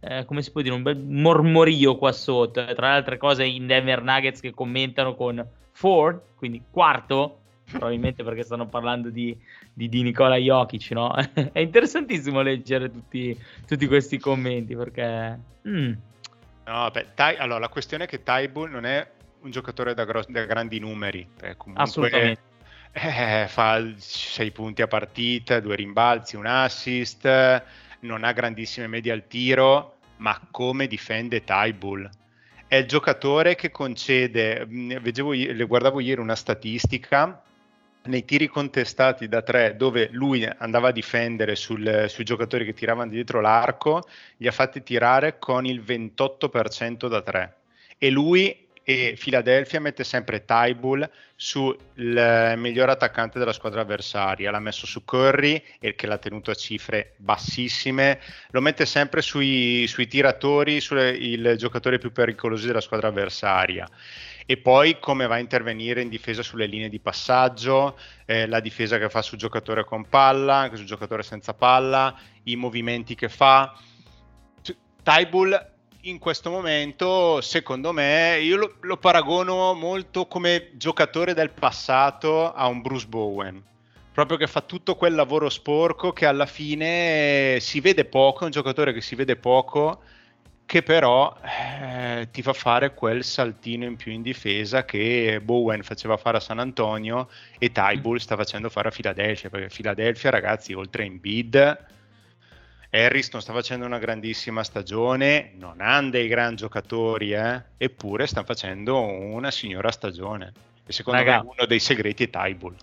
eh, come si può dire, un bel mormorio qua sotto. Tra le altre cose, in Denver Nuggets che commentano con Ford, quindi quarto, probabilmente perché stanno parlando di, di, di Nicola Jokic, no? È interessantissimo leggere tutti, tutti questi commenti perché... Mm. No, beh, Tai, allora la questione è che Taibull non è un giocatore da, gros- da grandi numeri, comunque, assolutamente. Eh, fa 6 punti a partita, due rimbalzi, un assist, non ha grandissime medie al tiro, ma come difende Taibull? È il giocatore che concede, mm, vedevo, guardavo ieri una statistica, nei tiri contestati da tre dove lui andava a difendere sul, sui giocatori che tiravano dietro l'arco, li ha fatti tirare con il 28% da tre. E lui e Philadelphia mette sempre Tybull sul miglior attaccante della squadra avversaria. L'ha messo su Curry, che l'ha tenuto a cifre bassissime. Lo mette sempre sui, sui tiratori, sul giocatore più pericoloso della squadra avversaria e poi come va a intervenire in difesa sulle linee di passaggio, eh, la difesa che fa sul giocatore con palla, anche sul giocatore senza palla, i movimenti che fa. Tybull in questo momento, secondo me, io lo, lo, paragono molto come giocatore del passato a un Bruce Bowen. Proprio che fa tutto quel lavoro sporco che alla fine si vede poco, è un giocatore che si vede poco, che però eh, ti fa fare quel saltino in più in difesa che Bowen faceva fare a San Antonio e Tybull sta facendo fare a Philadelphia, perché Philadelphia ragazzi oltre in bid Harris sta facendo una grandissima stagione, non hanno dei gran giocatori, eh, eppure stanno facendo una signora stagione. E secondo Raga. me uno dei segreti è Tybull.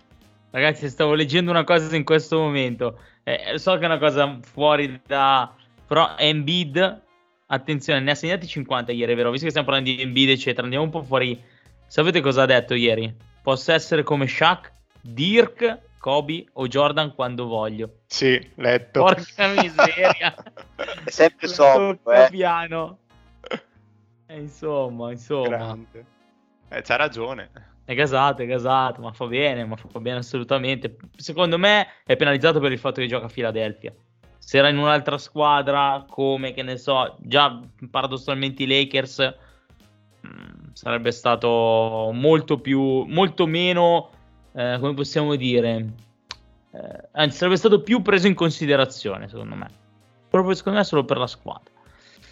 Ragazzi, stavo leggendo una cosa in questo momento. Eh, so che è una cosa fuori da... Però Embiid Attenzione, ne ha segnati 50 ieri, vero? Visto che stiamo parlando di Embiid, eccetera, andiamo un po' fuori. Sapete cosa ha detto ieri? Posso essere come Shaq, Dirk, Kobe o Jordan quando voglio. Sì, letto. Porca miseria. è sempre sopra, eh. piano. E eh, insomma, insomma. Grande. Eh, c'ha ragione. È gasato, è gasato, ma fa bene, ma fa bene assolutamente. Secondo me è penalizzato per il fatto che gioca a Philadelphia se era in un'altra squadra come che ne so, già paradossalmente i Lakers mh, mm, sarebbe stato molto più molto meno eh, come possiamo dire eh, anzi sarebbe stato più preso in considerazione secondo me. Proprio secondo me solo per la squadra.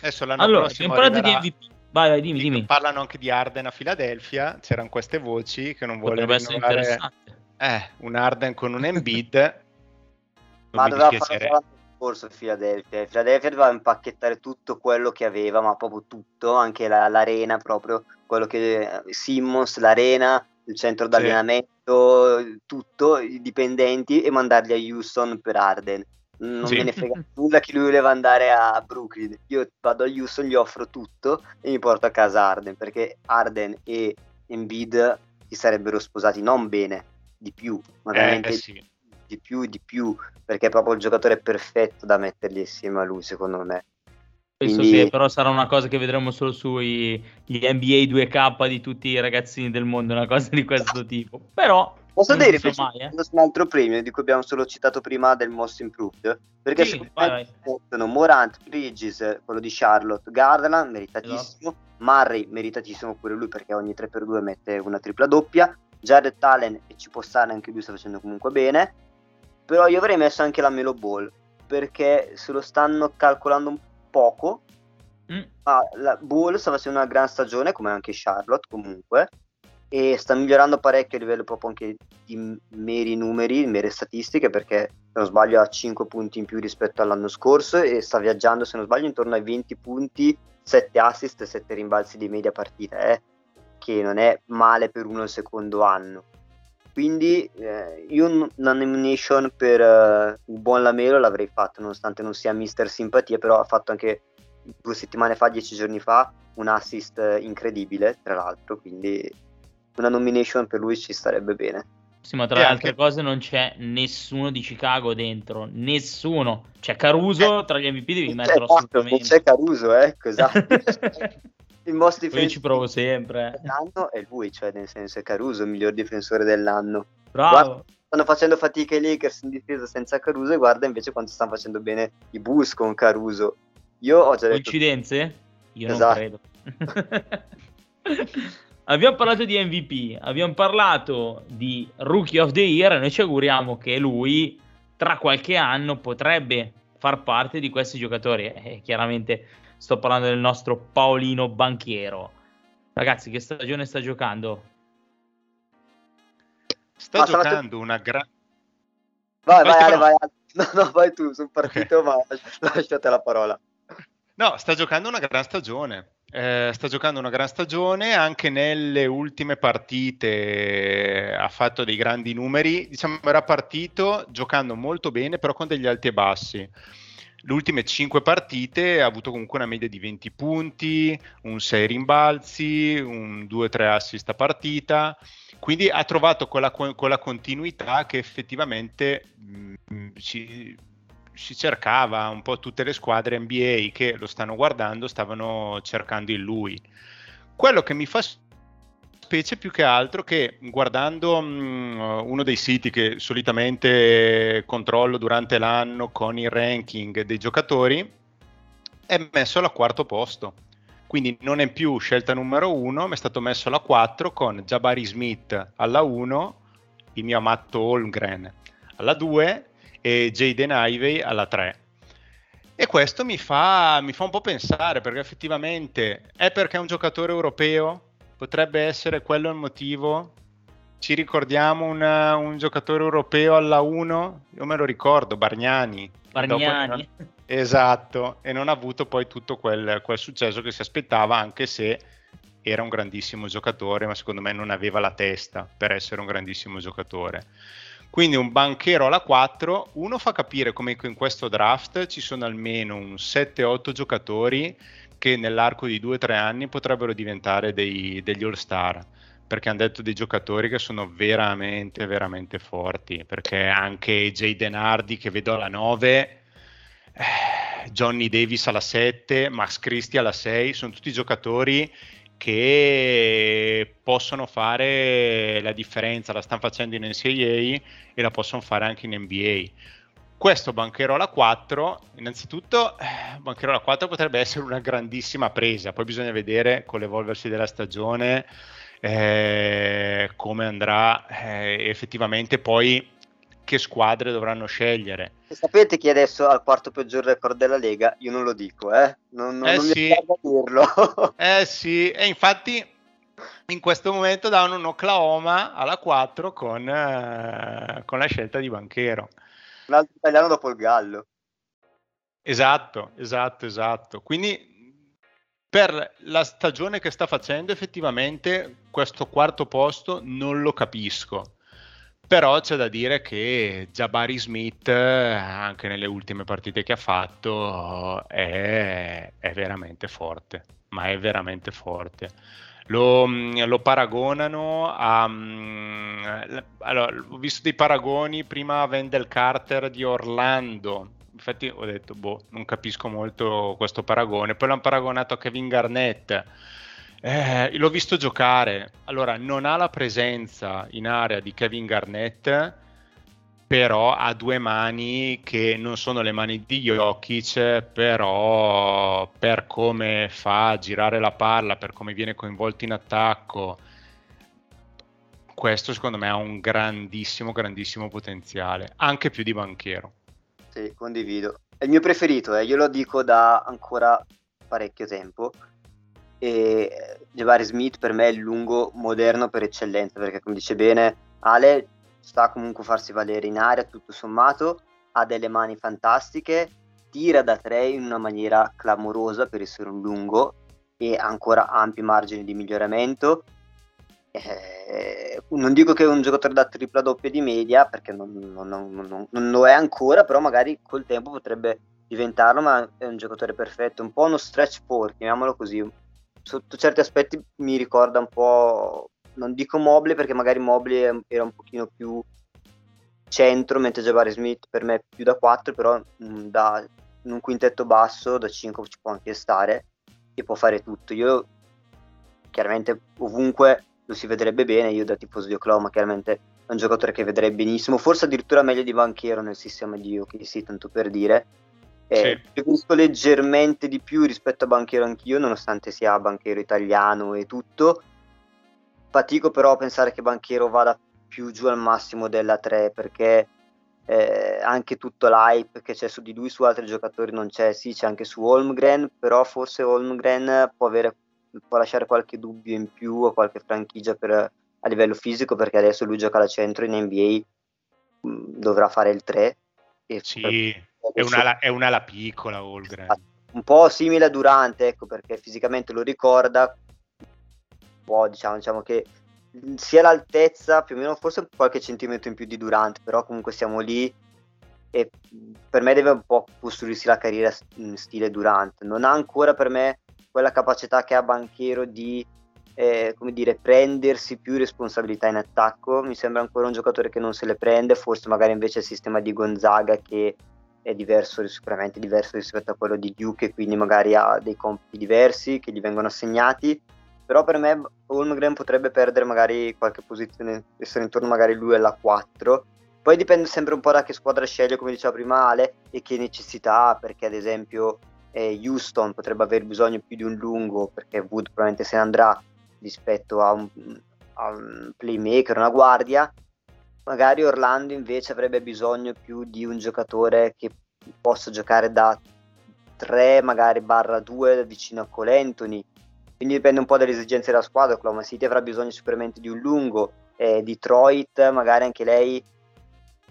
Adesso l'anno allora abbiamo parlato di MVP vai vai dimmi dimmi. parlano anche di Arden a Filadelfia. C'erano queste voci che non volevano essere interessante. Eh, un Arden con un Embiid. Ma doveva fare scorso Philadelphia. Philadelphia doveva impacchettare tutto quello che aveva, ma proprio tutto, anche la, l'arena, proprio quello che Simmons, l'arena, il centro d'allenamento, sì. tutto, i dipendenti e mandarli a Houston per Arden. Non sì. me ne frega nulla che lui voleva andare a Brooklyn. Io vado a Houston, gli offro tutto e mi porto a casa Arden perché Arden e Embiid si sarebbero sposati non bene, di più, ma veramente eh, sì di più e di più, perché è proprio il giocatore perfetto da metterli insieme a lui, secondo me. Penso Quindi... che però sarà una cosa che vedremo solo sui NBA 2K di tutti i ragazzini del mondo, una cosa di questo tipo. Però Posso dire invece so mai, eh? un altro premio di cui abbiamo solo citato prima del Most Improved? Perché sì, vai, sono Morant, Bridges, quello di Charlotte, Garland, meritatissimo, esatto. Murray, meritatissimo pure lui perché ogni 3x2 mette una tripla doppia, Jared Allen, e ci può stare anche lui, sta facendo comunque bene, però io avrei messo anche la Melo Ball perché se lo stanno calcolando un poco. Mm. Ah, la Ball sta facendo una gran stagione, come anche Charlotte comunque, e sta migliorando parecchio a livello proprio anche di meri numeri, mere statistiche, perché se non sbaglio ha 5 punti in più rispetto all'anno scorso e sta viaggiando, se non sbaglio, intorno ai 20 punti, 7 assist e 7 rimbalzi di media partita, eh? che non è male per uno il secondo anno. Quindi eh, io una nomination per uh, un buon Lamelo l'avrei fatto, nonostante non sia mister simpatia, però ha fatto anche due settimane fa, dieci giorni fa, un assist incredibile, tra l'altro, quindi una nomination per lui ci starebbe bene. Sì, ma tra e le altre cose non c'è nessuno di Chicago dentro, nessuno. C'è Caruso, eh, tra gli MVP devi metterlo assolutamente. C'è Caruso, ecco, esatto. il most difensore Io ci provo sempre. Dell'anno è lui, cioè nel senso è Caruso il miglior difensore dell'anno. Bravo. Guarda, stanno facendo fatica i Lakers in difesa senza Caruso e guarda invece quanto stanno facendo bene i Bulls con Caruso. Io ho già detto... Coincidenze? Io esatto. non credo. abbiamo parlato di MVP, abbiamo parlato di Rookie of the Year e noi ci auguriamo che lui tra qualche anno potrebbe far parte di questi giocatori. Eh, chiaramente Sto parlando del nostro Paolino Banchiero. Ragazzi, che stagione sta giocando? Sta ah, giocando tu... una grande... Vai, vai, Ale, vai, No, no, vai tu, sono partito, okay. ma lasciate la parola. No, sta giocando una gran stagione. Eh, sta giocando una gran stagione anche nelle ultime partite ha fatto dei grandi numeri diciamo era partito giocando molto bene però con degli alti e bassi le ultime 5 partite ha avuto comunque una media di 20 punti, un 6 rimbalzi, un 2-3 assist a partita, quindi ha trovato quella, quella continuità che effettivamente mh, mm, ci, si cercava un po' tutte le squadre NBA che lo stanno guardando stavano cercando in lui. Quello che mi fa specie più che altro che guardando mh, mm, uno dei siti che solitamente controllo durante l'anno con il ranking dei giocatori è messo al quarto posto. Quindi non è più scelta numero uno, ma è stato messo alla 4 con Jabari Smith alla 1, il mio amato Holmgren alla 2 e Jaden Ivey alla 3. E questo mi fa, mi fa un po' pensare perché effettivamente è perché è un giocatore europeo, potrebbe essere quello il motivo. Ci ricordiamo un, un giocatore europeo alla 1, io me lo ricordo, Bargnani. Bargnani. Dopo, esatto, e non ha avuto poi tutto quel, quel successo che si aspettava, anche se era un grandissimo giocatore, ma secondo me non aveva la testa per essere un grandissimo giocatore. Quindi un banchero alla 4, uno fa capire come in questo draft ci sono almeno un 7-8 giocatori che nell'arco di 2-3 anni potrebbero diventare dei, degli all-star perché hanno detto dei giocatori che sono veramente veramente forti perché anche Jay Denardi che vedo alla 9 eh, Johnny Davis alla 7 Max Christie alla 6 sono tutti giocatori che possono fare la differenza, la stanno facendo in NCAA e la possono fare anche in NBA. Questo Bancherola 4, innanzitutto, eh, Bancherola 4 potrebbe essere una grandissima presa, poi bisogna vedere con l'evolversi della stagione eh, come andrà eh, effettivamente poi che squadre dovranno scegliere. sapete chi adesso al quarto peggior record della Lega? Io non lo dico, eh? Non, non, eh non sì. mi dirlo. eh sì, e infatti in questo momento davano un Oklahoma alla 4 con, eh, con la scelta di Banchero. Un altro italiano dopo il Gallo. Esatto, esatto, esatto. Quindi per la stagione che sta facendo effettivamente questo quarto posto non lo capisco però c'è da dire che Jabari Smith, anche nelle ultime partite che ha fatto, è, è veramente forte, ma è veramente forte. Lo, lo paragonano a... Allora, ho visto dei paragoni prima a Wendell Carter di Orlando, infatti ho detto, boh, non capisco molto questo paragone, poi l'hanno paragonato a Kevin Garnett. Eh, l'ho visto giocare. Allora, non ha la presenza in area di Kevin Garnett, però ha due mani che non sono le mani di Jokic, però per come fa girare la palla, per come viene coinvolto in attacco, questo secondo me ha un grandissimo, grandissimo potenziale, anche più di banchero. Sì, condivido. È il mio preferito, eh. io lo dico da ancora parecchio tempo e Jabari Smith per me è il lungo moderno per eccellenza perché come dice bene Ale sta comunque a farsi valere in aria tutto sommato ha delle mani fantastiche tira da tre in una maniera clamorosa per essere un lungo e ancora ampi margini di miglioramento. Eh, non dico che è un giocatore da tripla doppia di media perché non, non, non, non, lo è ancora però magari col tempo potrebbe diventarlo ma è un giocatore perfetto un po' uno stretch 4 chiamiamolo così. Sotto certi aspetti mi ricorda un po', non dico Mobley perché magari Mobley era un pochino più centro, mentre Jabari Smith per me è più da 4, però mm, da, in un quintetto basso da 5 ci può anche stare e può fare tutto. Io chiaramente ovunque lo si vedrebbe bene, io da tifoso di Oklahoma chiaramente è un giocatore che vedrei benissimo, forse addirittura meglio di banchiero nel sistema di OKC, tanto per dire, eh, sì. Preferisco leggermente di più rispetto a banchiero anch'io, nonostante sia banchiero italiano e tutto. Fatico però a pensare che banchiero vada più giù al massimo della 3 perché eh, anche tutto l'hype che c'è su di lui, su altri giocatori non c'è, sì c'è anche su Holmgren, però forse Holmgren può, avere, può lasciare qualche dubbio in più o qualche franchigia per, a livello fisico perché adesso lui gioca da centro in NBA, mh, mm, dovrà fare il 3. E sì. Per è un'ala, è un'ala piccola Holgren. Un po' simile a Durante, ecco, perché fisicamente lo ricorda. Po', diciamo, diciamo che sia l'altezza, più o meno forse qualche centimetro in più di Durante, però comunque siamo lì e per me deve un po' costruirsi la carriera in stile Durante. Non ha ancora per me quella capacità che ha Banchero di eh, come dire, prendersi più responsabilità in attacco. Mi sembra ancora un giocatore che non se le prende, forse magari invece il sistema di Gonzaga che è diverso, sicuramente diverso rispetto a quello di Duke quindi magari ha dei compiti diversi che gli vengono assegnati però per me Holmgren potrebbe perdere magari qualche posizione, essere intorno magari lui alla 4 poi dipende sempre un po' da che squadra sceglie come diceva prima Ale e che necessità perché ad esempio eh, Houston potrebbe aver bisogno più di un lungo perché Wood probabilmente se ne andrà rispetto a un, a un playmaker, una guardia magari Orlando invece avrebbe bisogno più di un giocatore che possa giocare da 3 magari barra 2 vicino a Cole Anthony. Quindi dipende un po' dalle esigenze della squadra. Oklahoma City avrà bisogno sicuramente di un lungo. Eh, Detroit, magari anche lei,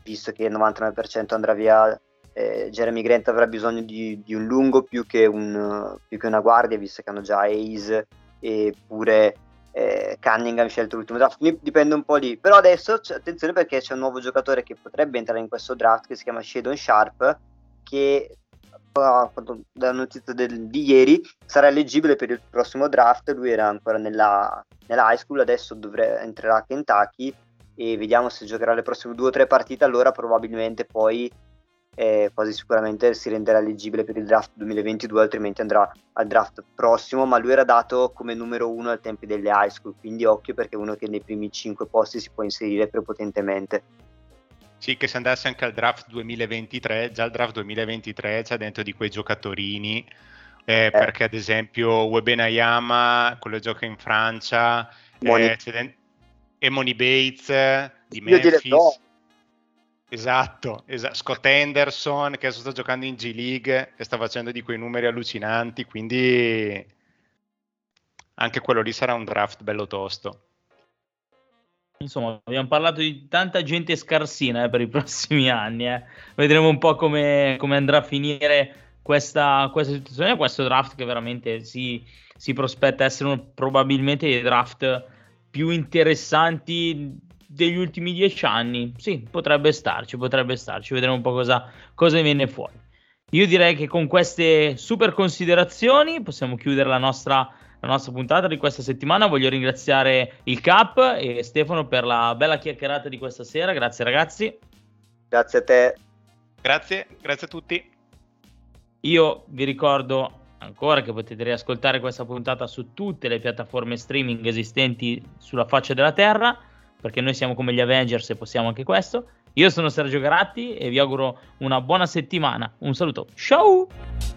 visto che il 99% andrà via, eh, Jeremy Grant avrà bisogno di, di un lungo più che, un, più che, una guardia, visto che hanno già Ace e pure eh, Cunningham scelto l'ultimo draft, quindi dipende un po' lì. Però adesso attenzione perché c'è un nuovo giocatore che potrebbe entrare in questo draft che si chiama Shadon Sharp, che dalla notizia del, di ieri sarà eleggibile per il prossimo draft. Lui era ancora nella, nella high school, adesso dovre, entrerà a Kentucky e vediamo se giocherà le prossime due o tre partite. Allora, probabilmente poi eh, quasi sicuramente si renderà eleggibile per il draft 2022, altrimenti andrà al draft prossimo. Ma lui era dato come numero uno ai tempi delle high school, quindi occhio perché è uno che nei primi cinque posti si può inserire prepotentemente. Sì, che se andasse anche al draft 2023, già il draft 2023 c'è dentro di quei giocatorini, eh, eh. perché ad esempio Webenayama, quello che gioca in Francia, eh, den- e Moni Bates di Memphis. No. Esatto, esatto, Scott Henderson che adesso sta giocando in G League e sta facendo di quei numeri allucinanti, quindi anche quello lì sarà un draft bello tosto. Insomma, abbiamo parlato di tanta gente scarsina eh, per i prossimi anni. Eh. Vedremo un po' come, come andrà a finire questa, questa, situazione, questo draft che veramente si, si prospetta essere uno, probabilmente dei draft più interessanti degli ultimi dieci anni. Sì, potrebbe starci, potrebbe starci. Vedremo un po' cosa, cosa viene fuori. Io direi che con queste super considerazioni possiamo chiudere la nostra la nostra puntata di questa settimana. Voglio ringraziare il Cap e Stefano per la bella chiacchierata di questa sera. Grazie ragazzi. Grazie a te. Grazie, grazie a tutti. Io vi ricordo ancora che potete riascoltare questa puntata su tutte le piattaforme streaming esistenti sulla faccia della Terra, perché noi siamo come gli Avengers e possiamo anche questo. Io sono Sergio Garatti e vi auguro una buona settimana. Un saluto. Ciao!